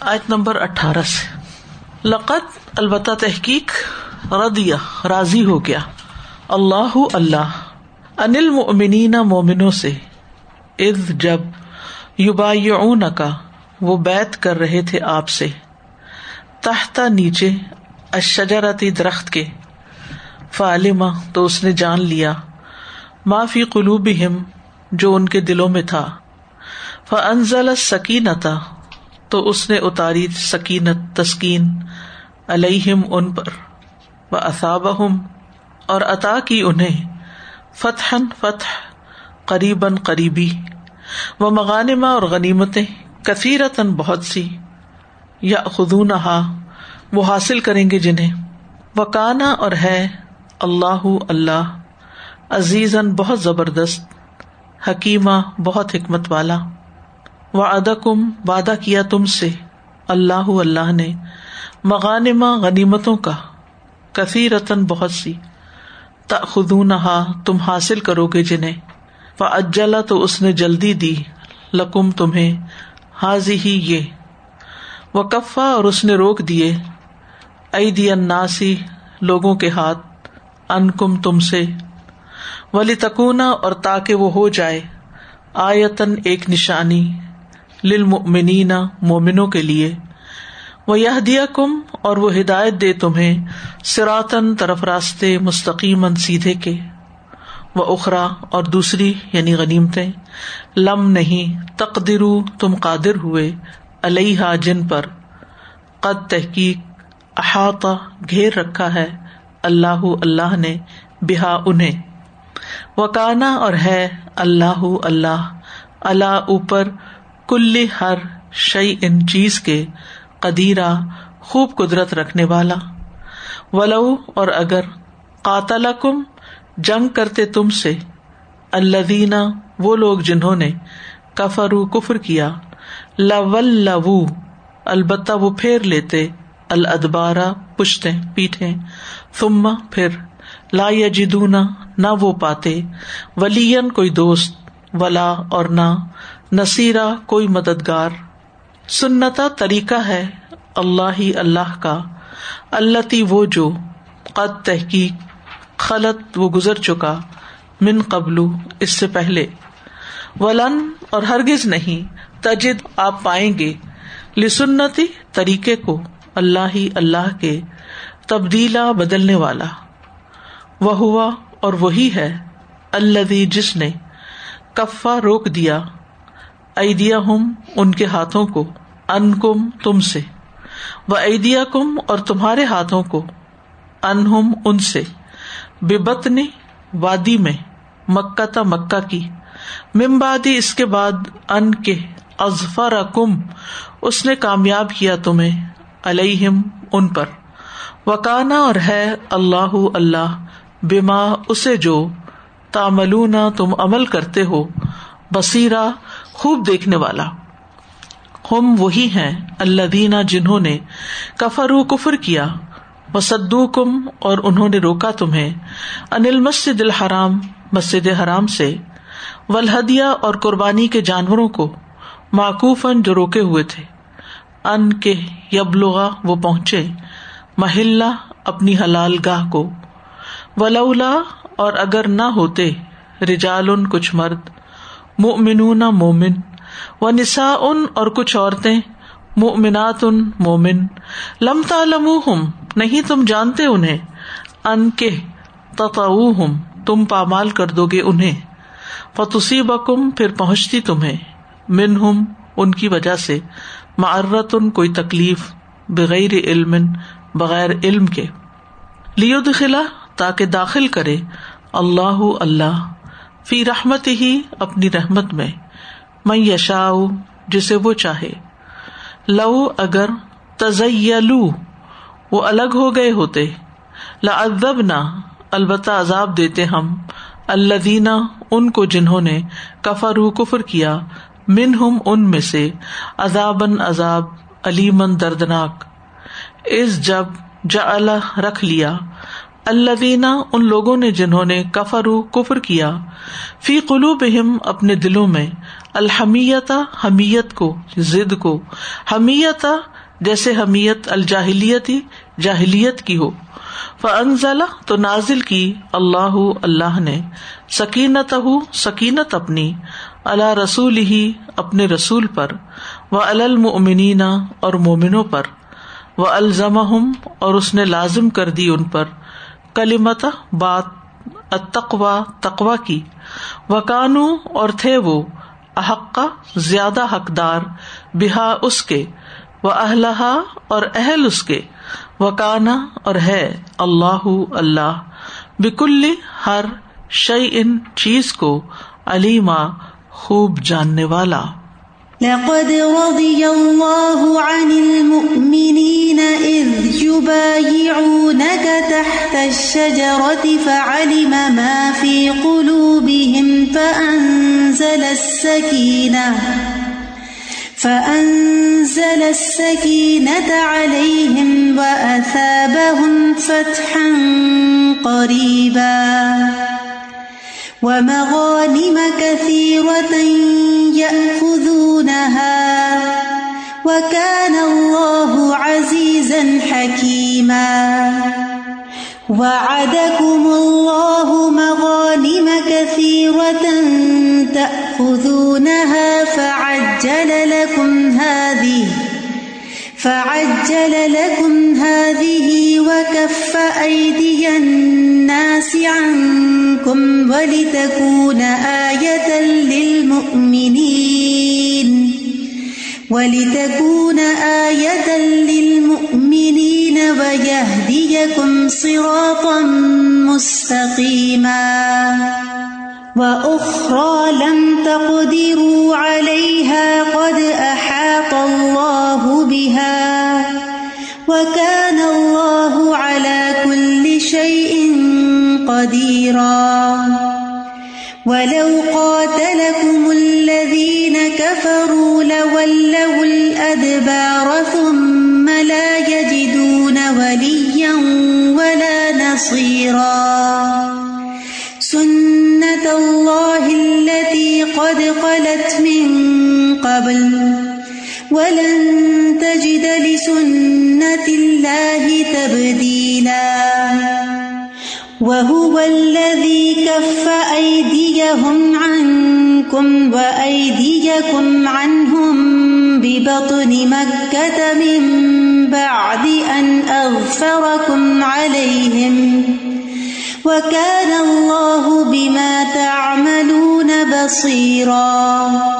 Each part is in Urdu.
آیت نمبر اٹھارہ سے۔ لقت البتہ تحقیق ردیا راضی ہو گیا۔ اللہ اللہ۔ انل مومنین مومنوں سے۔ اد جب یوبا کا وہ بیت کر رہے تھے آپ سے۔ تحتا نیچے اشجرتی درخت کے۔ فالما تو اس نے جان لیا۔ معافی قلوب ہم جو ان کے دلوں میں تھا۔ فنزل سکینتا تو اس نے اتاری سکینت، تسکین علیہم ان پر۔ و اصاب اور عطا کی انہیں۔ فتح فتح قریب قریبی۔ و مغانما اور غنیمتیں کثیرتن بہت سی۔ یا خدون وہ حاصل کریں گے جنہیں۔ وہ کانا اور ہے اللہ اللہ۔ عزیز بہت زبردست، حکیمہ، بہت حکمت والا۔ و ادکم وعدہ کیا تم سے۔ اللہ اللہ نے مغانما غنیمتوں کا کثیر رتن بہت سی خدون تم حاصل کرو گے جنہیں۔ وہ اجلا تو اس نے جلدی دی، لکم تمہیں۔ حاضی ہی یہ۔ وہ کفا اور اس نے روک دیے۔ ائی اناسی لوگوں کے ہاتھ ان کم تم سے۔ ولی تکونا اور تاکہ وہ ہو جائے۔ آیتن ایک نشانی۔ للمؤمنین مومنوں کے لیے۔ وہ یہ دیا کم اور وہ ہدایت دے تمہیں سراتن طرف راستے مستقیم سیدھے کے۔ وہ اخرا اور دوسری یعنی غنیمتیں۔ لم نہیں تقدرو تم قادر ہوئے۔ علیہ جن پر۔ قد تحقیق احاطہ، گھیر رکھا ہے۔ اللہ اللہ نے بحا انہیں۔ وہ کانا اور ہے۔ اللہ اللہ۔ اللہ اوپر کل ہر شعی ان چیز کے قدیرہ خوب قدرت رکھنے والا۔ ولو اور اگر قاتل کم جنگ کرتے تم سے اللہ وہ لوگ جنہوں نے کفرو، کفر کیا لو البتہ وہ پھیر لیتے الدبارہ پشتے پیٹے ثم پھر لا جدونا نہ وہ پاتے ولین کوئی دوست، ولا اور نہ نصیرا کوئی مددگار۔ سنتا طریقہ ہے اللہ ہی اللہ کا۔ اللہ وہ جو قد تحقیق، خلط وہ گزر چکا۔ من قبل، اس سے پہلے۔ ولن، اور ہرگز نہیں۔ تجد، آپ پائیں گے۔ لسنتی طریقے کو اللہ ہی اللہ کے تبدیلا بدلنے والا۔ وہ ہوا اور وہی ہے۔ اللہ جس نے کفا روک دیا۔ ایدیا ہم ان کے ہاتھوں کو ان کم تم سے۔ وہ ایدیا کم اور تمہارے ہاتھوں کو ان ان سے۔ بے وادی میں، مکہ تا مکہ کی۔ ممبادی اس کے بعد، ان کے ازفر کم اس نے کامیاب کیا تمہیں الم ان پر۔ وکانا اور ہے اللہ اللہ بیما اسے جو تاملون تم عمل کرتے ہو بسیرا خوب دیکھنے والا۔ ہم وہی ہیں اللہ دینا جنہوں نے کفرو کفر کیا وسدو کم اور انہوں نے روکا تمہیں۔ انل مسجد الحرام، مسجد حرام سے۔ ولہدیا اور قربانی کے جانوروں کو معقوفن جو روکے ہوئے تھے۔ ان کے یبلغا وہ پہنچے، محلہ اپنی حلال گاہ کو۔ ولولا اور اگر نہ ہوتے رجال ان کچھ مرد مومنون مومن و نسا ان اور کچھ عورتیں مومنات ان مومن لم تعلم نہیں تم جانتے انہیں، ان کے تم تم پامال کر دو گے انہیں فتوسی بکم پھر پہنچتی تمہیں من ہم ان کی وجہ سے معرت ان کوئی تکلیف، بغیر علم بغیر علم کے۔ لیو دخلا تاکہ داخل کرے، اللہ اللہ۔ فی رحمت ہی اپنی رحمت میں میں یشا جسے وہ چاہے۔ لو اگر تزیلو، وہ الگ ہو گئے ہوتے۔ لدب نہ البتہ عذاب دیتے ہم۔ اللہ دینا ان کو جنہوں نے کفر کفر کیا۔ من ہم ان میں سے۔ عذابن عذاب علیمن دردناک۔ اس جب جا رکھ لیا۔ اللہ دینا ان لوگوں نے جنہوں نے کفر کفر کیا، فی قلو بہم اپنے دلوں میں الحمیت حمیت کو، ضد کو حمیت جیسے حمیت الجاہلیتی جاہلیت کی ہو۔ فنزلہ تو نازل کی اللہ اللہ نے سکینت سکینت اپنی اللہ رسول ہی اپنے رسول پر و المنینا اور مومنوں پر وہ الزم اور اس نے لازم کر دی ان پر۔ کلیمت بات اتقوا تقوا کی۔ وہ کانو اور تھے وہ احقا زیادہ حقدار بحا اس کے وہ اہلحا اور اہل اس کے۔ وہ کانا اور ہے اللہ اللہ۔ بکل ہر شعی ان چیز کو علیما خوب جاننے والا۔ لقد رضي الله تحت الشجرة فعلم ما في قلوبهم فأنزل السكينة فأنزل السكينة عليهم وأثابهم فتحا قريبا. ومغانم كثيرة يأخذونها، وكان الله عزيزا حكيما. وعدكم الله مغانم كثيرة تأخذونها فعجل لكم هذه فعجل لكم هذه وكف أيدي الناس عنكم ولتكون آية للمؤمنين. ولتكون آية للمؤمنين ويهديكم صراطا مستقيما وأخرى لم تقدروا عليها قد أحاط الله بها وكان الله على كل شيء قديرا ولو قاتلكم الله تبديلا. وهو الذي كف أيديهم عنكم وأيديكم عنهم ببطن مكة من بعد أن أغفركم عليهم. وكان الله بما تعملون بصيرا.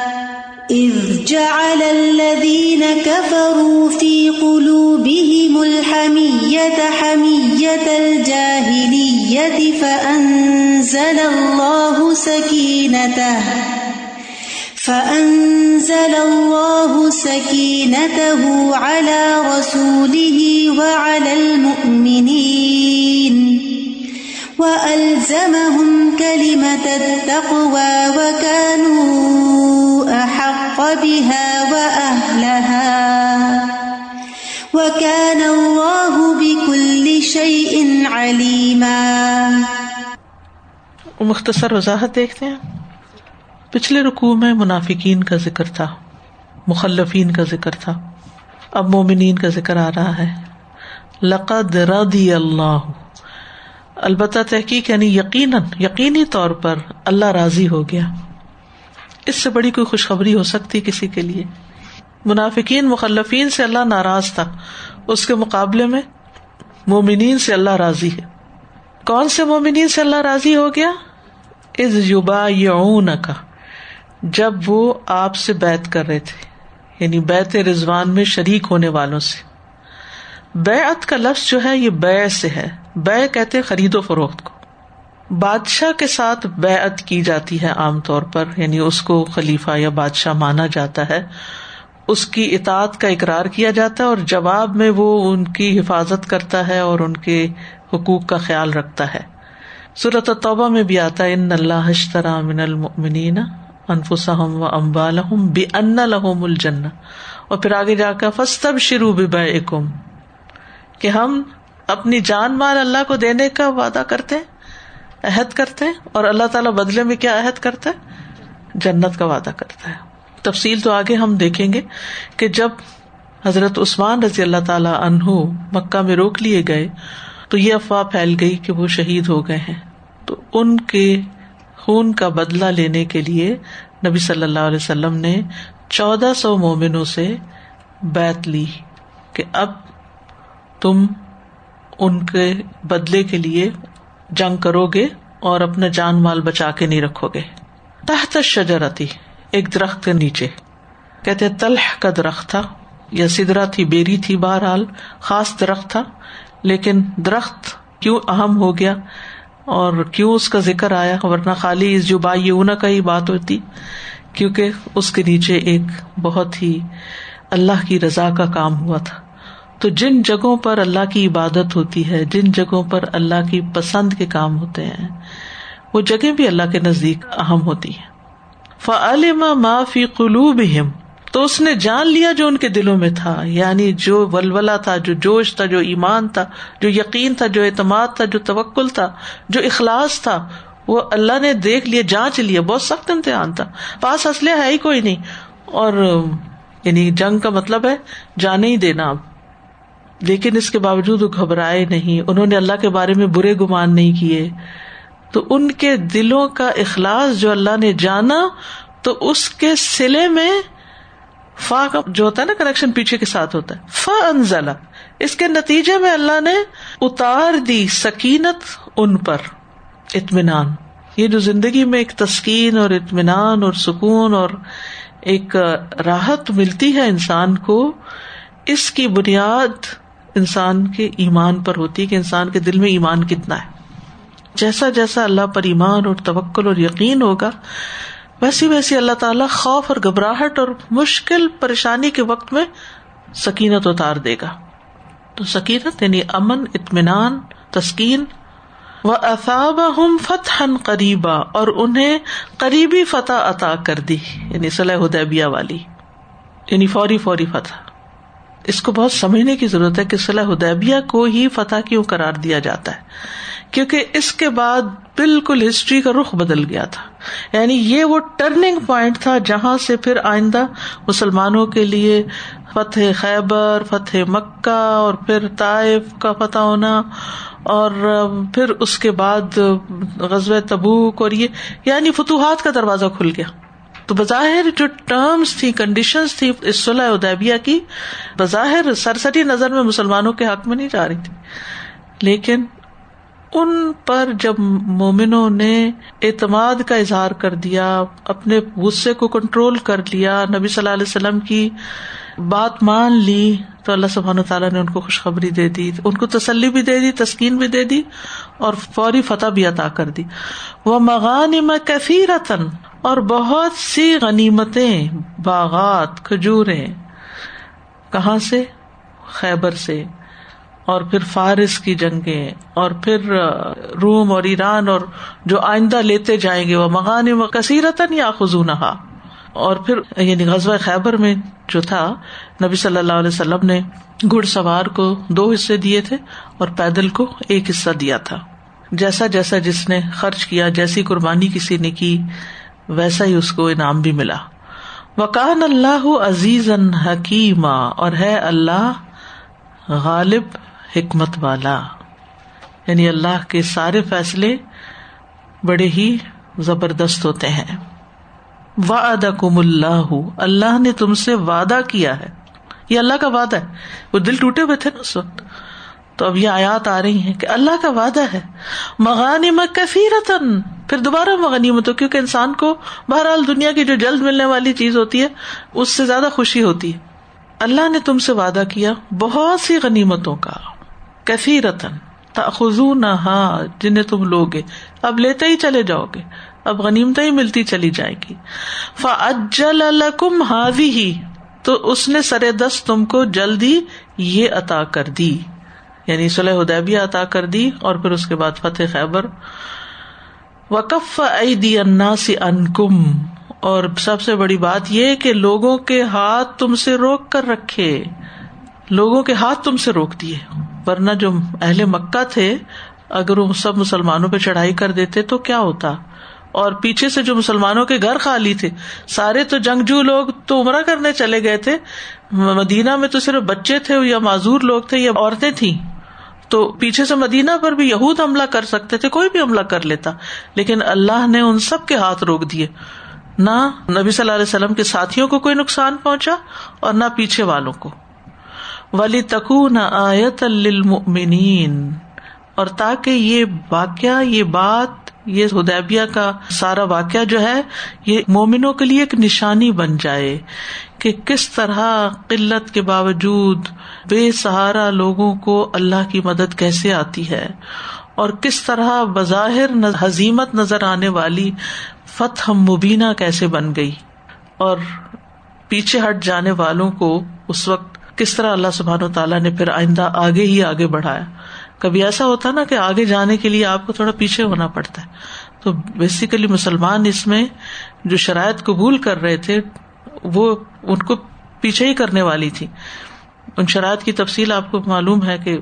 إذ جعل الذين كفروا في قلوبهم الحمية حمية الجاهلية فأنزل الله سكينته فأنزل الله سكينته على رسوله وعلى المؤمنين وألزمهم كلمة التقوى وكانوا بها وأهلها وكان الله بكل شيء عليما مختصر وضاحت دیکھتے ہیں۔ پچھلے رقو میں منافقین کا ذکر تھا، مخلفین کا ذکر تھا۔ اب مومنین کا ذکر آ رہا ہے۔ لقد رضی اللہ۔ البتہ تحقیق یعنی یقیناً، یقینی طور پر اللہ راضی ہو گیا۔ اس سے بڑی کوئی خوشخبری ہو سکتی کسی کے لیے۔ منافقین، مخلفین سے اللہ ناراض تھا۔ اس کے مقابلے میں مومنین سے اللہ راضی ہے۔ کون سے مومنین سے اللہ راضی ہو گیا؟ از یوبا یون کا جب وہ آپ سے بیت کر رہے تھے یعنی بیت رضوان میں شریک ہونے والوں سے۔ بیعت کا لفظ جو ہے، یہ بے سے ہے۔ بے کہتے خرید و فروخت کو۔ بادشاہ کے ساتھ بیعت کی جاتی ہے عام طور پر یعنی اس کو خلیفہ یا بادشاہ مانا جاتا ہے۔ اس کی اطاعت کا اقرار کیا جاتا ہے اور جواب میں وہ ان کی حفاظت کرتا ہے اور ان کے حقوق کا خیال رکھتا ہے۔ صورت توبہ میں بھی آتا ہے، ان اللہ من المؤمنین انفسہم و امبالہم بی ان لہم الجنہ اور پھر آگے جا کر فستب شروع ببیعکم کہ ہم اپنی جان مال اللہ کو دینے کا وعدہ کرتے ہیں۔ عہد کرتے ہیں اور اللہ تعالیٰ بدلے میں کیا عہد کرتا ہے؟ جنت کا وعدہ کرتا ہے۔ تفصیل تو آگے ہم دیکھیں گے کہ جب حضرت عثمان رضی اللہ تعالی عنہ مکہ میں روک لیے گئے تو یہ افواہ پھیل گئی کہ وہ شہید ہو گئے ہیں۔ تو ان کے خون کا بدلا لینے کے لیے نبی صلی اللہ علیہ وسلم نے چودہ سو مومنوں سے بیت لی کہ اب تم ان کے بدلے کے لیے جنگ کرو گے اور اپنا جان مال بچا کے نہیں رکھو گے۔ تحت شجرتی ایک درخت کے نیچے۔ کہتے تلح کا درخت تھا، یا سدرا تھی، بیری تھی بہرحال، خاص درخت تھا۔ لیکن درخت کیوں اہم ہو گیا اور کیوں اس کا ذکر آیا؟ ورنہ خالی اس جو اونا کا ہی بات ہوتی، کیونکہ اس کے نیچے ایک بہت ہی اللہ کی رضا کا کام ہوا تھا۔ تو جن جگہوں پر اللہ کی عبادت ہوتی ہے، جن جگہوں پر اللہ کی پسند کے کام ہوتے ہیں، وہ جگہ بھی اللہ کے نزدیک اہم ہوتی ہے فی قلوب تو اس نے جان لیا جو ان کے دلوں میں تھا یعنی جو ولولا تھا، جو جوش تھا، جو ایمان تھا، جو یقین تھا، جو اعتماد تھا، جو توکل تھا، جو اخلاص تھا، وہ اللہ نے دیکھ لیا، جانچ لیا، بہت سخت امتحان تھا۔ پاس اسلحہ ہے ہی کوئی نہیں۔ اور یعنی جنگ کا مطلب ہے، جانے ہی دینا۔ اب لیکن اس کے باوجود وہ گھبرائے نہیں۔ انہوں نے اللہ کے بارے میں برے گمان نہیں کیے۔ تو ان کے دلوں کا اخلاص جو اللہ نے جانا، تو اس کے سلے میں فا کا جو ہوتا ہے نا کنیکشن پیچھے کے ساتھ ہوتا ہے۔ فا انزلہ اس کے نتیجے میں اللہ نے اتار دی سکینت ان پر، اطمینان۔ یہ جو زندگی میں ایک تسکین اور اطمینان اور سکون اور ایک راحت ملتی ہے انسان کو، اس کی بنیاد انسان کے ایمان پر ہوتی ہے کہ انسان کے دل میں ایمان کتنا ہے۔ جیسا جیسا اللہ پر ایمان اور توکل اور یقین ہوگا، ویسی ویسی اللہ تعالیٰ خوف اور گھبراہٹ اور مشکل پریشانی کے وقت میں سکینت اتار دے گا۔ تو سکینت یعنی امن، اطمینان، تسکین۔ و اصاب ہم فتح قریبا اور انہیں قریبی فتح عطا کر دی یعنی صلاح ادیبیہ والی۔ یعنی فوری فوری فتح۔ اس کو بہت سمجھنے کی ضرورت ہے کہ صلاح ادیبیہ کو ہی فتح کیوں قرار دیا جاتا ہے؟ کیونکہ اس کے بعد بالکل ہسٹری کا رخ بدل گیا تھا۔ یعنی یہ وہ ٹرننگ پوائنٹ تھا جہاں سے پھر آئندہ مسلمانوں کے لیے فتح خیبر، فتح مکہ اور پھر طائف کا فتح ہونا اور پھر اس کے بعد غزب تبوک اور یہ یعنی فتوحات کا دروازہ کھل گیا۔ تو بظاہر جو ٹرمس تھی کنڈیشن تھی اس صلاح ادیبیہ کی، بظاہر سرسری نظر میں مسلمانوں کے حق میں نہیں جا رہی تھی۔ لیکن ان پر جب مومنوں نے اعتماد کا اظہار کر دیا، اپنے غصے کو کنٹرول کر لیا، نبی صلی اللہ علیہ وسلم کی بات مان لی، تو اللہ سبحان تعالیٰ نے ان کو خوشخبری دے دی، ان کو تسلی بھی دے دی، تسکین بھی دے دی اور فوری فتح بھی عطا کر دی۔ وہ مغان کیفی رتن اور بہت سی غنیمتیں، باغات کھجورے کہاں سے؟ خیبر سے۔ اور پھر فارس کی جنگیں، اور پھر روم اور ایران، اور جو آئندہ لیتے جائیں گے وہ مغان و کثیرتن یا خزون اور پھر یعنی غزوہ خیبر میں جو تھا، نبی صلی اللہ علیہ وسلم نے گھڑ سوار کو دو حصے دیے تھے اور پیدل کو ایک حصہ دیا تھا۔ جیسا جیسا جس نے خرچ کیا، جیسی قربانی کسی نے کی ویسا ہی اس کو انعام بھی ملا۔ وکان اللہ عزیز حکیمہ اور ہے اللہ غالب حکمت والا۔ یعنی اللہ کے سارے فیصلے بڑے ہی زبردست ہوتے ہیں۔ اللہ اللہ نے تم سے وعدہ کیا ہے۔ یہ اللہ کا وعدہ ہے۔ وہ دل ٹوٹے ہوئے تھے نا اس وقت۔ تو اب یہ آیات آ رہی ہیں کہ اللہ کا وعدہ ہے۔ مغانی میں کثیرتن پھر دوبارہ مغنیمت ہو، کیونکہ انسان کو بہرحال دنیا کی جو جلد ملنے والی چیز ہوتی ہے، اس سے زیادہ خوشی ہوتی ہے۔ اللہ نے تم سے وعدہ کیا، بہت سی غنیمتوں کا۔ کثیرتن خزو نہ جنہیں تم لوگے۔ اب لیتے ہی چلے جاؤ گے۔ اب غنیمت ہی ملتی چلی جائے گی۔ فجل الکم حاوی ہی تو اس نے سر دس تم کو جلدی یہ عطا کر دی۔ یعنی صلح ادیبیہ عطا کر دی اور پھر اس کے بعد فتح خیبر۔ وقف عیدی انا سے انکم اور سب سے بڑی بات یہ کہ لوگوں کے ہاتھ تم سے روک کر رکھے۔ لوگوں کے ہاتھ تم سے روک دیے۔ ورنہ جو اہل مکہ تھے، اگر وہ سب مسلمانوں پہ چڑھائی کر دیتے تو کیا ہوتا؟ اور پیچھے سے جو مسلمانوں کے گھر خالی تھے، سارے تو جنگجو لوگ تو عمرہ کرنے چلے گئے تھے۔ مدینہ میں تو صرف بچے تھے یا معذور لوگ تھے یا عورتیں تھیں۔ تو پیچھے سے مدینہ پر بھی یہود حملہ کر سکتے تھے، کوئی بھی حملہ کر لیتا۔ لیکن اللہ نے ان سب کے ہاتھ روک دیے۔ نہ نبی صلی اللہ علیہ وسلم کے ساتھیوں کو کوئی نقصان پہنچا اور نہ پیچھے والوں کو۔ ولی تکو نہ آیت المنین اور تاکہ یہ واقعہ، یہ بات، یہ ہدیبیہ کا سارا واقعہ جو ہے، یہ مومنوں کے لیے ایک نشانی بن جائے۔ کہ کس طرح قلت کے باوجود بے سہارا لوگوں کو اللہ کی مدد کیسے آتی ہے اور کس طرح بظاہر حزیمت نظر آنے والی فتح مبینہ کیسے بن گئی اور پیچھے ہٹ جانے والوں کو اس وقت کس طرح اللہ سبحان و تعالیٰ نے پھر آئندہ آگے ہی آگے بڑھایا؟ کبھی ایسا ہوتا نا کہ آگے جانے کے لیے آپ کو تھوڑا پیچھے ہونا پڑتا ہے۔ تو بیسیکلی مسلمان اس میں جو شرائط قبول کر رہے تھے وہ ان کو پیچھے ہی کرنے والی تھی۔ ان شرائط کی تفصیل آپ کو معلوم ہے کہ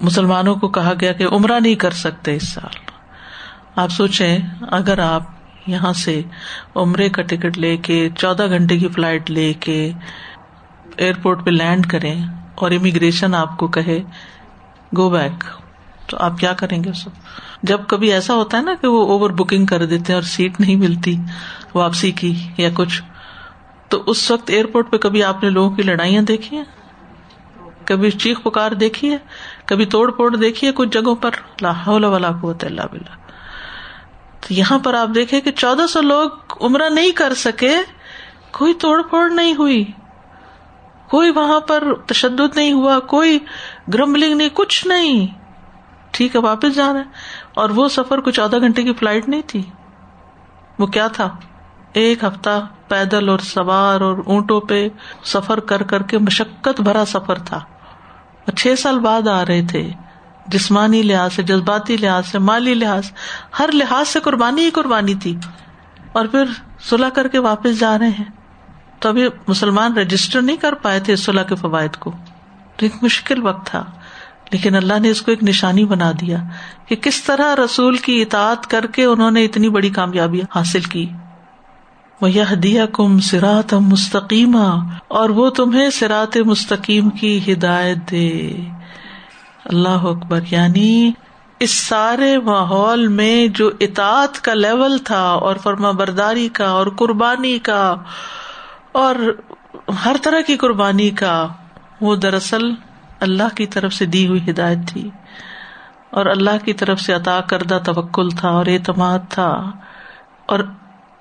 مسلمانوں کو کہا گیا کہ عمرہ نہیں کر سکتے اس سال۔ آپ سوچیں، اگر آپ یہاں سے عمرے کا ٹکٹ لے کے، چودہ گھنٹے کی فلائٹ لے کے ایئرپورٹ پہ لینڈ کریں اور امیگریشن آپ کو کہے گو بیک تو آپ کیا کریں گے اس جب کبھی ایسا ہوتا ہے نا کہ وہ اوور بکنگ کر دیتے ہیں اور سیٹ نہیں ملتی، واپسی کی یا کچھ۔ تو اس وقت ایئرپورٹ پہ کبھی آپ نے لوگوں کی لڑائیاں دیکھی ہیں؟ کبھی چیخ پکار دیکھی ہے؟ کبھی توڑ پھوڑ دیکھی ہے کچھ جگہوں پر؟ لاہور والا قوت اللہ بلا تو یہاں پر آپ دیکھے کہ چودہ سو لوگ عمرہ نہیں کر سکے، کوئی توڑ پھوڑ نہیں ہوئی۔ کوئی وہاں پر تشدد نہیں ہوا، کوئی گرمبلنگ نہیں، کچھ نہیں۔ ٹھیک ہے، واپس جا رہے اور وہ سفر کچھ چودہ گھنٹے کی فلائٹ نہیں تھی۔ وہ کیا تھا؟ ایک ہفتہ پیدل اور سوار اور اونٹوں پہ سفر کر کر کے مشقت بھرا سفر تھا۔ چھ سال بعد آ رہے تھے، جسمانی لحاظ سے، جذباتی لحاظ سے، مالی لحاظ، ہر لحاظ سے قربانی ہی قربانی تھی۔ اور پھر سلح کر کے واپس جا رہے ہیں۔ تو ابھی مسلمان رجسٹر نہیں کر پائے تھے صلاح کے فوائد کو۔ تو ایک مشکل وقت تھا۔ لیکن اللہ نے اس کو ایک نشانی بنا دیا کہ کس طرح رسول کی اطاعت کر کے انہوں نے اتنی بڑی کامیابی حاصل کی۔ وہ کم سرات مستقیم اور وہ تمہیں سرات مستقیم کی ہدایت دے۔ اللہ اکبر یعنی اس سارے ماحول میں جو اطاعت کا لیول تھا اور فرما برداری کا اور قربانی کا اور ہر طرح کی قربانی کا، وہ daraصل اللہ کی طرف سے دی ہوئی ہدایت تھی۔ اور اللہ کی طرف سے عطا کردہ توکل تھا اور اعتماد تھا۔ اور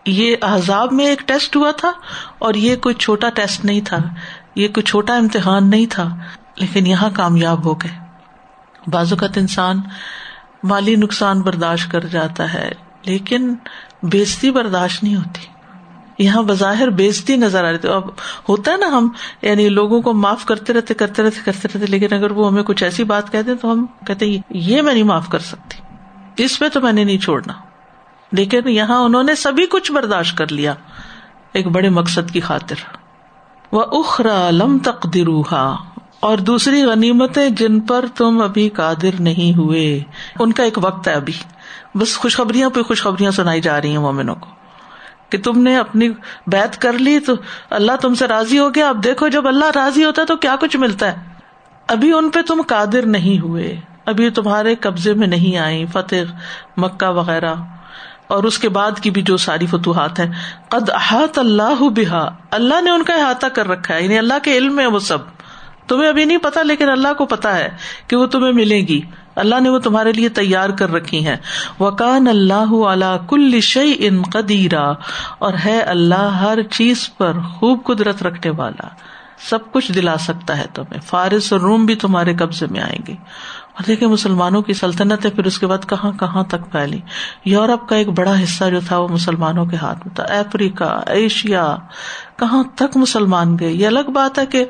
یہ احزاب میں ایک ٹیسٹ ہوا تھا اور یہ کوئی چھوٹا ٹیسٹ نہیں تھا، یہ کوئی چھوٹا امتحان نہیں تھا، لیکن یہاں کامیاب ہو گئے۔ بعض اوقات انسان مالی نقصان برداشت کر جاتا ہے، لیکن بےزتی برداشت نہیں ہوتی۔ یہاں بظاہر بےزتی نظر آ رہی تھی۔ اب ہوتا ہے نا ہم یعنی لوگوں کو معاف کرتے رہتے کرتے رہتے کرتے رہتے، لیکن اگر وہ ہمیں کچھ ایسی بات کہتے تو ہم کہتے یہ میں نہیں معاف کر سکتی، اس پہ تو میں نے نہیں چھوڑنا۔ لیکن یہاں انہوں نے سبھی کچھ برداشت کر لیا، ایک بڑے مقصد کی خاطر۔ وہ اخرا لم تک اور دوسری غنیمتیں جن پر تم ابھی قادر نہیں ہوئے۔ ان کا ایک وقت ہے ابھی۔ بس خوشخبریاں پہ خوشخبریاں سنائی جا رہی ہیں مومنوں کو۔ کہ تم نے اپنی بیت کر لی تو اللہ تم سے راضی ہو گیا۔ اب دیکھو، جب اللہ راضی ہوتا ہے تو کیا کچھ ملتا ہے؟ ابھی ان پہ تم قادر نہیں ہوئے۔ ابھی تمہارے قبضے میں نہیں آئی فتح مکہ وغیرہ۔ اور اس کے بعد کی بھی جو ساری فتوحات ہیں، قد احاط اللہ بحا اللہ نے ان کا احاطہ کر رکھا ہے یعنی اللہ کے علم ہے وہ سب۔ تمہیں ابھی نہیں پتا، لیکن اللہ کو پتا ہے کہ وہ تمہیں ملے گی۔ اللہ نے وہ تمہارے لیے تیار کر رکھی ہیں۔ وکان اللہ علا کل شعی ان قدیرا، اور ہے اللہ ہر چیز پر خوب قدرت رکھنے والا۔ سب کچھ دلا سکتا ہے تمہیں۔ فارس اور روم بھی تمہارے قبضے میں آئیں گے۔ اور دیکھیں مسلمانوں کی سلطنت ہے پھر اس کے بعد کہاں کہاں تک پھیلی۔ یورپ کا ایک بڑا حصہ جو تھا وہ مسلمانوں کے ہاتھ میں تھا۔ افریقہ، ایشیا، کہاں تک مسلمان گئے؟ یہ الگ بات ہے کہ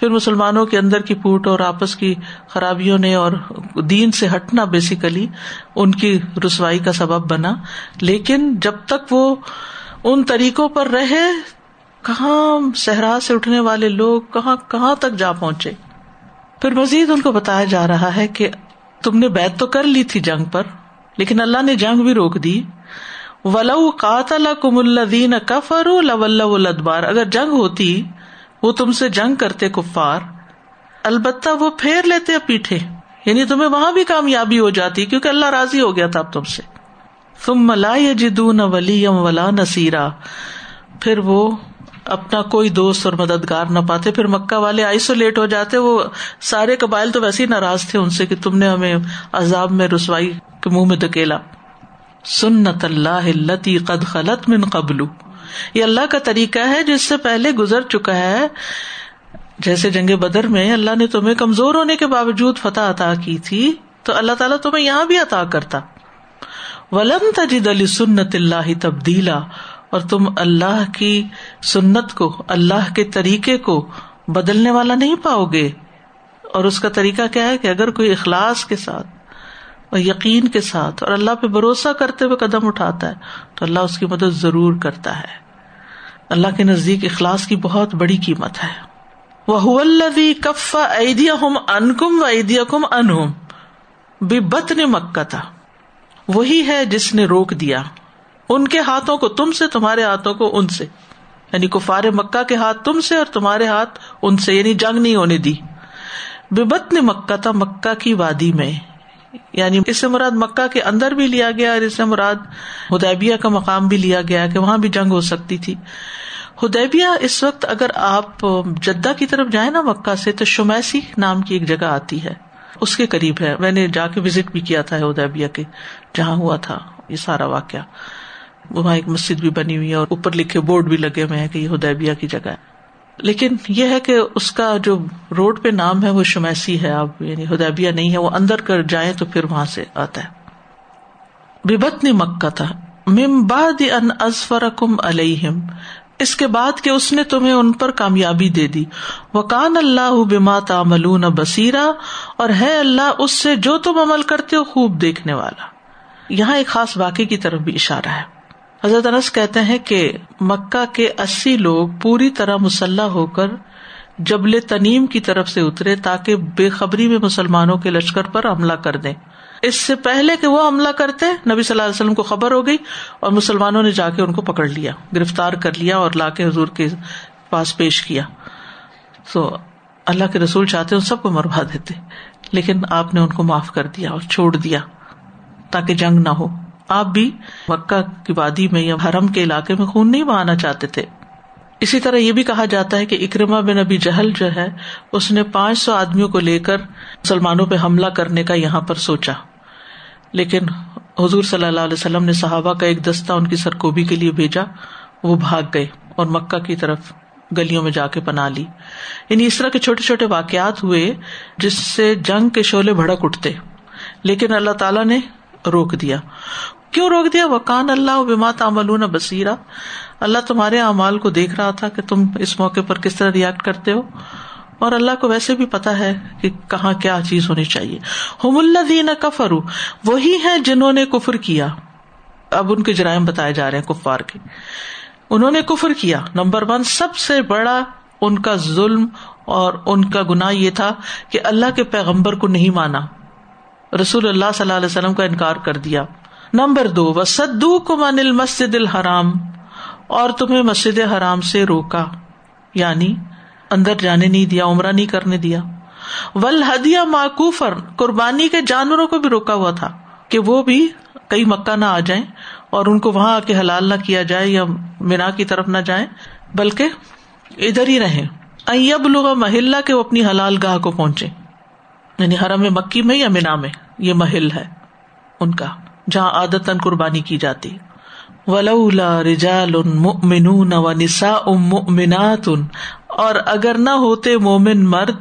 پھر مسلمانوں کے اندر کی پوٹ اور آپس کی خرابیوں نے اور دین سے ہٹنا بیسیکلی ان کی رسوائی کا سبب بنا۔ لیکن جب تک وہ ان طریقوں پر رہے، کہاں صحرا سے اٹھنے والے لوگ کہاں کہاں تک جا پہنچے؟ پھر مزید ان کو بتایا جا رہا ہے کہ تم نے بیت تو کر لی تھی جنگ پر، لیکن اللہ نے جنگ بھی روک دی۔ ولو قاتل کم الدین کفر ادبار اگر جنگ ہوتی، وہ تم سے جنگ کرتے کفار۔ البتہ وہ پھیر لیتے پیٹھے یعنی تمہیں وہاں بھی کامیابی ہو جاتی، کیونکہ اللہ راضی ہو گیا تھا اب تم سے۔ تم ملا جدو نہ ولی ولا نصیرا پھر وہ اپنا کوئی دوست اور مددگار نہ پاتے، پھر مکہ والے آئسولیٹ ہو جاتے، وہ سارے قبائل تو ویسے ہی ناراض تھے ان سے کہ تم نے ہمیں عذاب میں رسوائی کے منہ میں دکیلا سنت اللہ قد خلط من قبل۔ یہ اللہ کا طریقہ ہے جس سے پہلے گزر چکا ہے۔ جیسے جنگ بدر میں اللہ نے تمہیں کمزور ہونے کے باوجود فتح عطا کی تھی، تو اللہ تعالیٰ تمہیں یہاں بھی عطا کرتا۔ ولم تجد علی سنت اللہ تبدیلا۔ اور تم اللہ کی سنت کو، اللہ کے طریقے کو بدلنے والا نہیں پاؤ گے۔ اور اس کا طریقہ کیا ہے کہ اگر کوئی اخلاص کے ساتھ اور یقین کے ساتھ اور اللہ پہ بھروسہ کرتے ہوئے قدم اٹھاتا ہے، تو اللہ اس کی مدد ضرور کرتا ہے۔ اللہ کے نزدیک اخلاص کی بہت بڑی قیمت ہے۔ وہ کف ایدیا ہم انکم و ایدیا کم انہم بے بت نے مکہ تھا وہی ہے جس نے روک دیا۔ ان کے ہاتھوں کو تم سے، تمہارے ہاتھوں کو ان سے۔ یعنی کفار مکہ کے ہاتھ تم سے اور تمہارے ہاتھ ان سے یعنی جنگ نہیں ہونے دی۔ بت نے مکہ تھا مکہ کی وادی میں۔ یعنی اس سے مراد مکہ کے اندر بھی لیا گیا اور اس سے مراد ہدیبیہ کا مقام بھی لیا گیا کہ وہاں بھی جنگ ہو سکتی تھی۔ ہدیبیہ اس وقت اگر آپ جدہ کی طرف جائیں نا مکہ سے، تو شمیسی نام کی ایک جگہ آتی ہے۔ اس کے قریب ہے۔ میں نے جا کے وزٹ بھی کیا تھا ہدیبیہ کے، جہاں ہوا تھا یہ سارا واقعہ۔ وہاں ایک مسجد بھی بنی ہوئی ہے اور اوپر لکھے بورڈ بھی لگے ہوئے ہیں کہ یہ ہدیبیہ کی جگہ ہے۔ لیکن یہ ہے کہ اس کا جو روڈ پہ نام ہے وہ شمیسی ہے، اب یعنی ہدیبیہ نہیں ہے، وہ اندر کر جائیں تو پھر وہاں سے آتا ہے۔ ببت نے مکہ تھا۔ ممباد ان ازفر کم علیہم۔ اس کے بعد کہ اس نے تمہیں ان پر کامیابی دے دی۔ وہ کان اللہ بما تعملون بصیرا۔ اور ہے اللہ اس سے جو تم عمل کرتے ہو خوب دیکھنے والا۔ یہاں ایک خاص واقعے کی طرف بھی اشارہ ہے۔ حضرت انس کہتے ہیں کہ مکہ کے اسی لوگ پوری طرح مسلح ہو کر جبل تنیم کی طرف سے اترے تاکہ بے خبری میں مسلمانوں کے لشکر پر حملہ کر دیں۔ اس سے پہلے کہ وہ حملہ کرتے، نبی صلی اللہ علیہ وسلم کو خبر ہو گئی اور مسلمانوں نے جا کے ان کو پکڑ لیا، گرفتار کر لیا اور لا کے حضور کے پاس پیش کیا۔ تو اللہ کے رسول چاہتے ان سب کو مروا دیتے، لیکن آپ نے ان کو معاف کر دیا اور چھوڑ دیا تاکہ جنگ نہ ہو۔ آپ بھی مکہ کی وادی میں یا حرم کے علاقے میں خون نہیں بہانا چاہتے تھے۔ اسی طرح یہ بھی کہا جاتا ہے کہ اکرما بن ابھی جہل جو ہے، اس نے پانچ سو آدمیوں کو لے کر مسلمانوں پہ حملہ کرنے کا یہاں پر سوچا۔ لیکن حضور صلی اللہ علیہ وسلم نے صحابہ کا ایک دستہ ان کی سرکوبی کے لیے بھیجا، وہ بھاگ گئے اور مکہ کی طرف گلیوں میں جا کے پنا لی۔ یعنی اس طرح کے چھوٹے چھوٹے واقعات ہوئے جس سے جنگ کے شعلے بھڑک اٹھتے، لیکن اللہ تعالیٰ نے روک دیا۔ کیوں روک دیا؟ وکان اللہ بما تعملون بصیرہ اللہ تمہارے اعمال کو دیکھ رہا تھا کہ تم اس موقع پر کس طرح ریئیکٹ کرتے ہو۔ اور اللہ کو ویسے بھی پتا ہے کہ کہاں کیا چیز ہونی چاہیے۔ ہم اللہ دین کفر وہی ہے جنہوں نے کفر کیا۔ اب ان کے جرائم بتائے جا رہے ہیں کفار کے۔ انہوں نے کفر کیا۔ نمبر ون، سب سے بڑا ان کا ظلم اور ان کا گنا یہ تھا کہ اللہ کے پیغمبر کو نہیں مانا۔ رسول اللہ صلی اللہ علیہ وسلم کا انکار کر دیا۔ نمبر دو و سدو کو من مسجد الحرام، اور تمہیں مسجد حرام سے روکا یعنی اندر جانے نہیں دیا، عمرہ نہیں کرنے دیا۔ ول ہدیا معقوفر قربانی کے جانوروں کو بھی روکا ہوا تھا، کہ وہ بھی کئی مکہ نہ آ جائیں، اور ان کو وہاں آ کے حلال نہ کیا جائے یا مینا کی طرف نہ جائیں، بلکہ ادھر ہی رہیں۔ اب لوگ محلہ کے وہ اپنی حلال گاہ کو پہنچے یعنی حرم مکی میں یا مینا میں، یہ محل ہے ان کا۔ جہاں عادت قربانی کی جاتی۔ ولولا رجال مؤمنون و نساء مؤمنات، اور اگر نہ ہوتے مومن مرد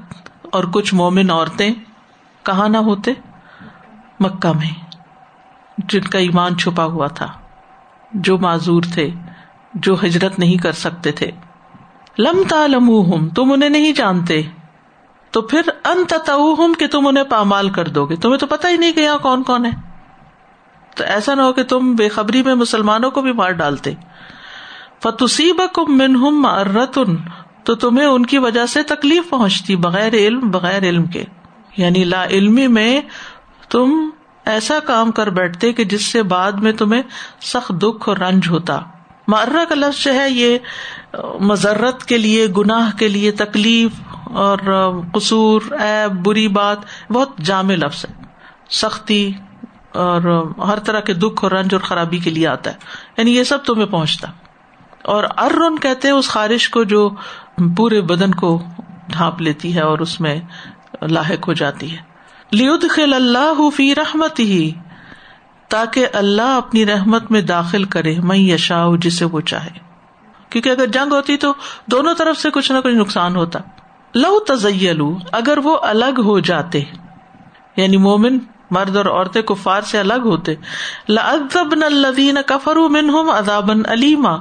اور کچھ مومن عورتیں، کہاں نہ ہوتے؟ مکہ میں، جن کا ایمان چھپا ہوا تھا، جو معذور تھے، جو ہجرت نہیں کر سکتے تھے۔ لم تالم تم انہیں نہیں جانتے۔ تو پھر ان کہ تم انہیں پامال کر دو گے۔ تمہیں تو پتا ہی نہیں کہ یہاں کون کون ہے۔ تو ایسا نہ ہو کہ تم بے خبری میں مسلمانوں کو بھی مار ڈالتے۔ فتوسیب کم منہم ارتن تو تمہیں ان کی وجہ سے تکلیف پہنچتی بغیر علم بغیر علم کے۔ یعنی لا علمی میں تم ایسا کام کر بیٹھتے کہ جس سے بعد میں تمہیں سخت دکھ اور رنج ہوتا۔ مرہ کا لفظ جو ہے، یہ مذرت کے لیے، گناہ کے لیے تکلیف اور قصور ایب بری بات، بہت جامع لفظ ہے۔ سختی اور ہر طرح کے دکھ اور رنج اور خرابی کے لیے آتا ہے۔ یعنی یہ سب تمہیں پہنچتا۔ اور ارن کہتے ہیں اس خارش کو جو پورے بدن کو ڈھانپ لیتی ہے اور اس میں لاحق ہو جاتی ہے۔ لیود خل اللہ فی رحمت ہی تاکہ اللہ اپنی رحمت میں داخل کرے میں یشا جسے وہ چاہے۔ کیونکہ اگر جنگ ہوتی تو دونوں طرف سے کچھ نہ کچھ نقصان ہوتا۔ لو تزلو اگر وہ الگ ہو جاتے یعنی مومن مرد اور عورتیں کفار سے الگ ہوتے۔ لدین کفر منہم ادابن علیما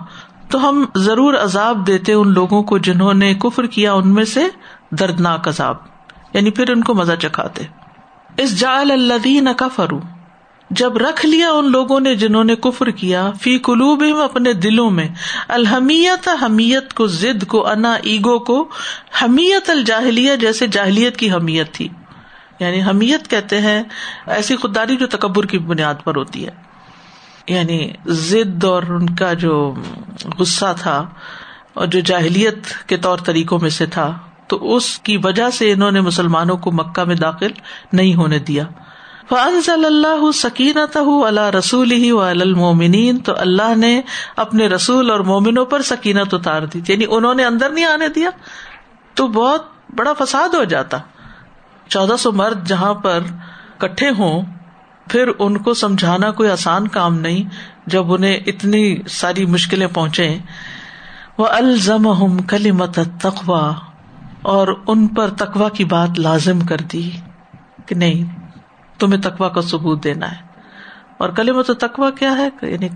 تو ہم ضرور عذاب دیتے ان لوگوں کو جنہوں نے کفر کیا ان میں سے دردناک عذاب۔ یعنی پھر ان کو مزہ چکھاتے۔ اس جال الدین کفرو جب رکھ لیا ان لوگوں نے جنہوں نے کفر کیا، فی قلوب اپنے دلوں میں الحمیت حمیت کو ضد کو، انا ایگو کو حمیت الجاہلیہ جیسے جاہلیت کی حمیت تھی۔ یعنی حمیت کہتے ہیں، ایسی خودداری جو تکبر کی بنیاد پر ہوتی ہے۔ یعنی ضد اور ان کا جو غصہ تھا اور جو جاہلیت کے طور طریقوں میں سے تھا، تو اس کی وجہ سے انہوں نے مسلمانوں کو مکہ میں داخل نہیں ہونے دیا۔ فضل اللہ سکینت اللہ رسول ہی و المومنین تو اللہ نے اپنے رسول اور مومنوں پر سکینت اتار دی۔ یعنی انہوں نے اندر نہیں آنے دیا، تو بہت بڑا فساد ہو جاتا۔ چودہ سو مرد جہاں پر کٹھے ہوں، پھر ان کو سمجھانا کوئی آسان کام نہیں جب انہیں اتنی ساری مشکلیں پہنچے وہ الزم کلی مت تقوا اور ان پر تقوا کی بات لازم کر دی کہ نہیں، تمہیں تقوا کا ثبوت دینا ہے۔ اور کلی مت تقوا کیا ہے؟ یعنی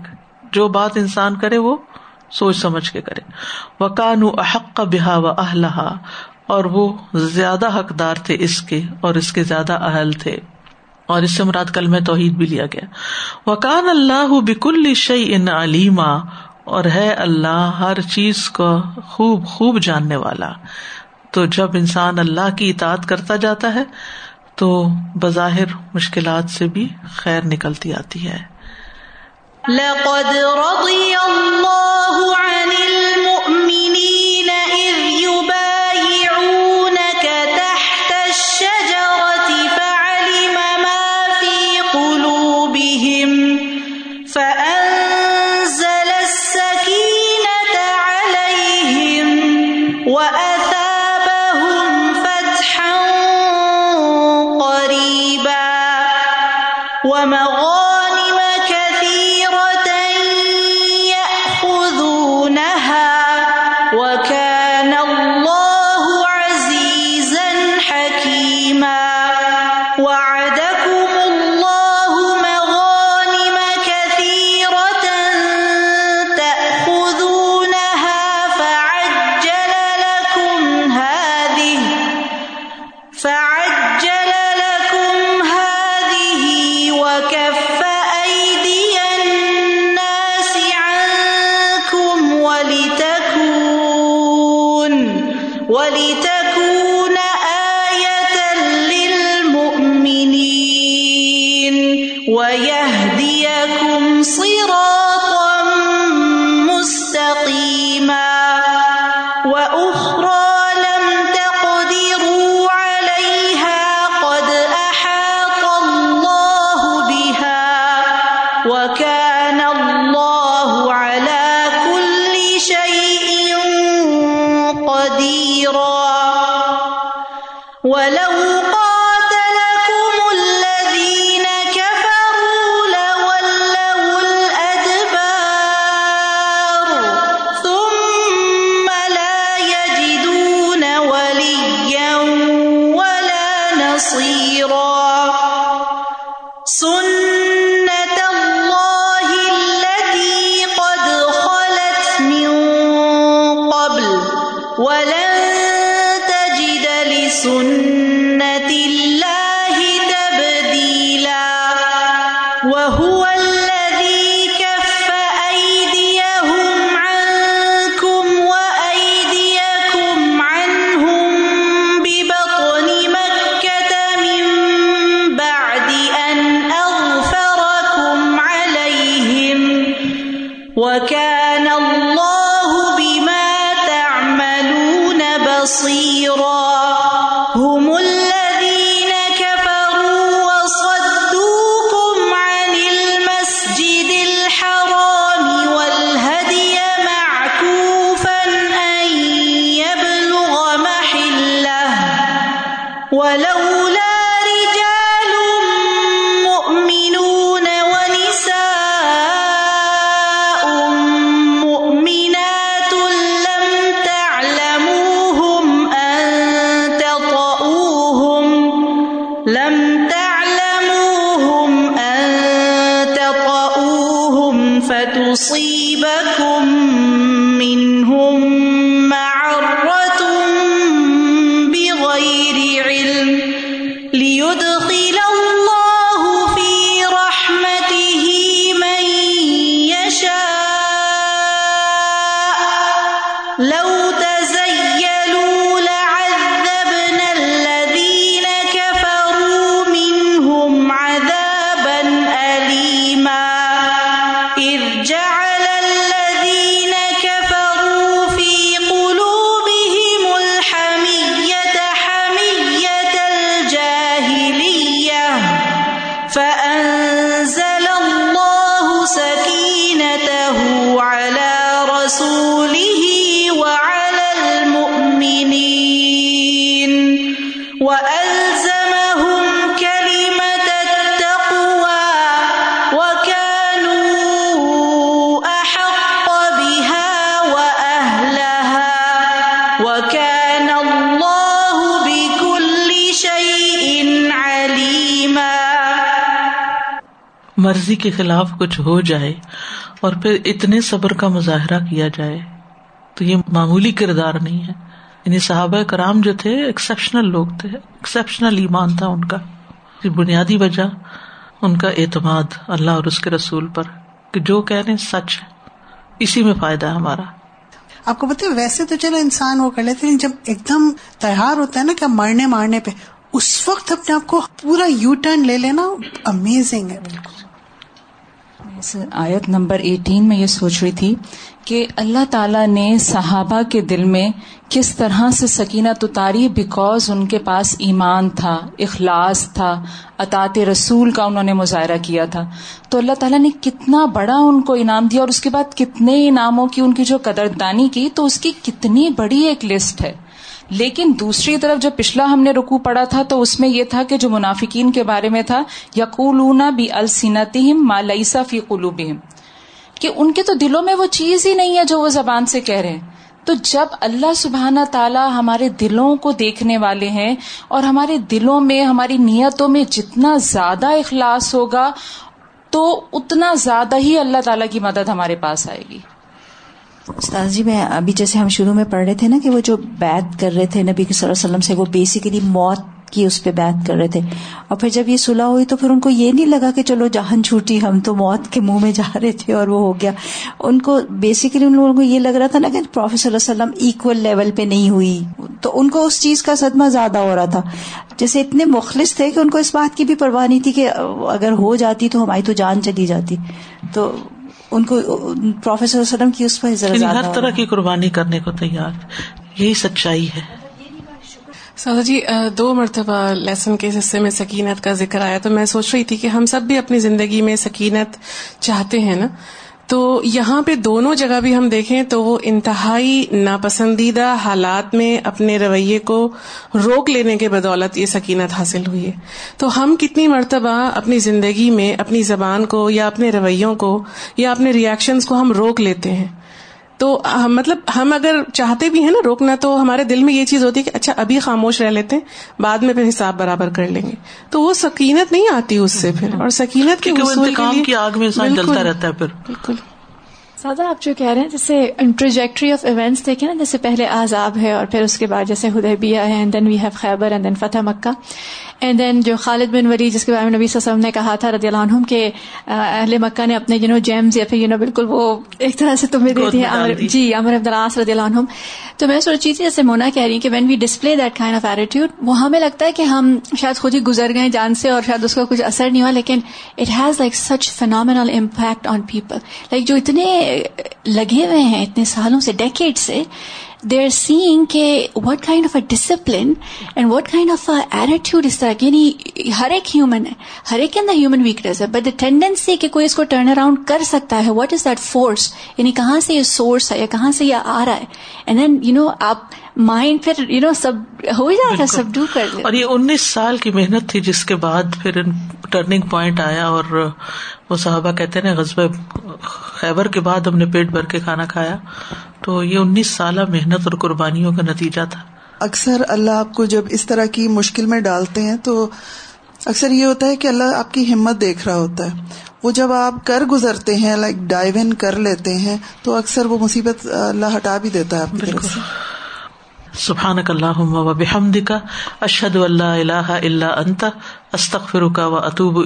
جو بات انسان کرے وہ سوچ سمجھ کے کرے۔ وہ کانو احق کا بحا و اہلہ اور وہ زیادہ حقدار تھے اس کے اور اس کے زیادہ اہل تھے اور اس سے مراد کل میں توحید بھی لیا گیا۔ وکان اللہ بک الشعی ان علیما اور ہے اللہ ہر چیز کو خوب خوب جاننے والا۔ تو جب انسان اللہ کی اطاعت کرتا جاتا ہے، تو بظاہر مشکلات سے بھی خیر نکلتی آتی ہے۔ لقد رضي الله ولو مرضی کے خلاف کچھ ہو جائے اور پھر اتنے صبر کا مظاہرہ کیا جائے، تو یہ معمولی کردار نہیں ہے۔ یعنی صحابہ کرام جو تھے ایکسپشنل لوگ تھے ایکسپشنل ایمان تھا ان کا۔ بنیادی وجہ ان کا اعتماد اللہ اور اس کے رسول پر کہ جو کہہ رہے سچ ہے۔ اسی میں فائدہ ہے ہمارا۔ آپ کو پتا ویسے تو چلو انسان وہ کر لیتے ہیں، جب ایک دم تیار ہوتا ہے نا کہ مرنے مارنے پہ، اس وقت اپنے آپ کو پورا یو ٹرن لے لینا امیزنگ ہے۔ بالکل آیت نمبر ایٹین میں یہ سوچ رہی تھی کہ اللہ تعالیٰ نے صحابہ کے دل میں کس طرح سے سکینت اتاری بیکاز ان کے پاس ایمان تھا، اخلاص تھا اطاط رسول کا انہوں نے مظاہرہ کیا تھا۔ تو اللہ تعالیٰ نے کتنا بڑا ان کو انعام دیا اور اس کے بعد کتنے انعاموں کی ان کی جو قدردانی کی، تو اس کی کتنی بڑی ایک لسٹ ہے۔ لیکن دوسری طرف جو پچھلا ہم نے رکو پڑا تھا تو اس میں یہ تھا کہ جو منافقین کے بارے میں تھا، یقولون بی السنتہم ما لیس فی قلوبہم۔ کہ ان کے تو دلوں میں وہ چیز ہی نہیں ہے جو وہ زبان سے کہہ رہے ہیں۔ تو جب اللہ سبحانہ تعالی ہمارے دلوں کو دیکھنے والے ہیں اور ہمارے دلوں میں، ہماری نیتوں میں جتنا زیادہ اخلاص ہوگا، تو اتنا زیادہ ہی اللہ تعالیٰ کی مدد ہمارے پاس آئے گی۔ استاذ جی میں ابھی جیسے ہم شروع میں پڑھ رہے تھے نا کہ وہ جو بیت کر رہے تھے، نبی صلی اللہ علیہ وسلم سے وہ بیسیکلی موت کی اس پہ بیت کر رہے تھے۔ اور پھر جب یہ صلح ہوئی تو پھر ان کو یہ نہیں لگا کہ چلو جہان چھوٹی ہم تو موت کے منہ میں جا رہے تھے اور وہ ہو گیا۔ ان کو بیسیکلی ان لوگوں کو یہ لگ رہا تھا نا کہ پروفیسر صلی اللہ علیہ وسلم ایکول لیول پہ نہیں ہوئی۔ تو ان کو اس چیز کا صدمہ زیادہ ہو رہا تھا۔ جیسے اتنے مخلص تھے کہ ان کو اس بات کی بھی پرواہ نہیں تھی کہ اگر ہو جاتی تو ہماری تو جان چلی جاتی۔ تو ان کو پروفیسر وسلم کی اس پر یعنی ہر طرح کی قربانی کرنے کو تیار۔ یہی سچائی ہے۔ سادہ جی دو مرتبہ لیسن کے حصے میں سکینت کا ذکر آیا تو میں سوچ رہی تھی کہ ہم سب بھی اپنی زندگی میں سکینت چاہتے ہیں نا۔ تو یہاں پہ دونوں جگہ بھی ہم دیکھیں تو وہ انتہائی ناپسندیدہ حالات میں اپنے رویے کو روک لینے کے بدولت یہ سکینت حاصل ہوئی ہے۔ تو ہم کتنی مرتبہ اپنی زندگی میں اپنی زبان کو یا اپنے رویوں کو یا اپنے ریئیکشنز کو ہم روک لیتے ہیں۔ تو مطلب ہم اگر چاہتے بھی ہیں نا روکنا تو ہمارے دل میں یہ چیز ہوتی ہے کہ اچھا ابھی خاموش رہ لیتے ہیں بعد میں پھر حساب برابر کر لیں گے۔ تو وہ سکینت نہیں آتی اس سے پھر اور سکینت کے کی آگ میں جلتا رہتا ہے پھر۔ بالکل۔ سادہ آپ جو کہہ رہے ہیں جیسے ٹریجیکٹری آف ایونٹس دیکھیں نا جیسے پہلے آزاب ہے اور پھر اس کے بعد جیسے ہدیبیہ ہے and then we have Khaibar and then Fath Mecca and then جو خالد بن وری جس کے بارے میں نبی وسلم نے کہا تھا رضی اللہ عنہم کہ اہل مکہ نے اپنے یو نو جیمز یا پھر یو نو بالکل وہ ایک طرح سے تمہیں دے دیے جی امر عبدالعاص رضی اللہ عنہم۔ تو میں سوچی تھی جیسے مونا کہہ رہی کہ when we display that kind of attitude وہ ہمیں لگتا ہے کہ ہم شاید خود ہی گزر گئے جان سے اور شاید اس کا کچھ اثر نہیں ہوا لیکن it has like such phenomenal impact on people like جو اتنے لگے ہوئے ہیں اتنے سالوں سے ڈیکیڈ سے دے آر سیئنگ کہ what kind of a discipline and what kind of attitude اس طرح یعنی ہر ایک ہیومن ہے ہر ایک کے اندر ہیومن ویکنیس ہے بٹ دا ٹینڈنسی کہ کوئی اس کو ٹرن اراؤنڈ کر سکتا ہے واٹ از دیٹ فورس یعنی کہاں سے یہ سورس ہے یا کہاں سے یہ آ رہا ہے اینڈ دین یو نو آپ مائنڈ پھر یو نو سب ہو جاتا ہے سب ڈو کر اور یہ انیس سال کی محنت تھی جس کے بعد پھر ٹرننگ پوائنٹ آیا اور وہ صحابہ کہتے ہیں غزب خیبر کے بعد ہم نے پیٹ بھر کے کھانا کھایا۔ تو یہ انیس سالہ محنت اور قربانیوں کا نتیجہ تھا۔ اکثر اللہ آپ کو جب اس طرح کی مشکل میں ڈالتے ہیں تو اکثر یہ ہوتا ہے کہ اللہ آپ کی ہمت دیکھ رہا ہوتا ہے۔ وہ جب آپ کر گزرتے ہیں لائک ڈائیو ان کر لیتے ہیں تو اکثر وہ مصیبت اللہ ہٹا بھی دیتا ہے آپ کی سبحان اللہ و بحمد کا اشد اللہ اللہ اللہ انت استخر کا و اطوب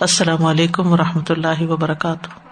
السلام علیکم و رحمۃ اللہ وبرکاتہ۔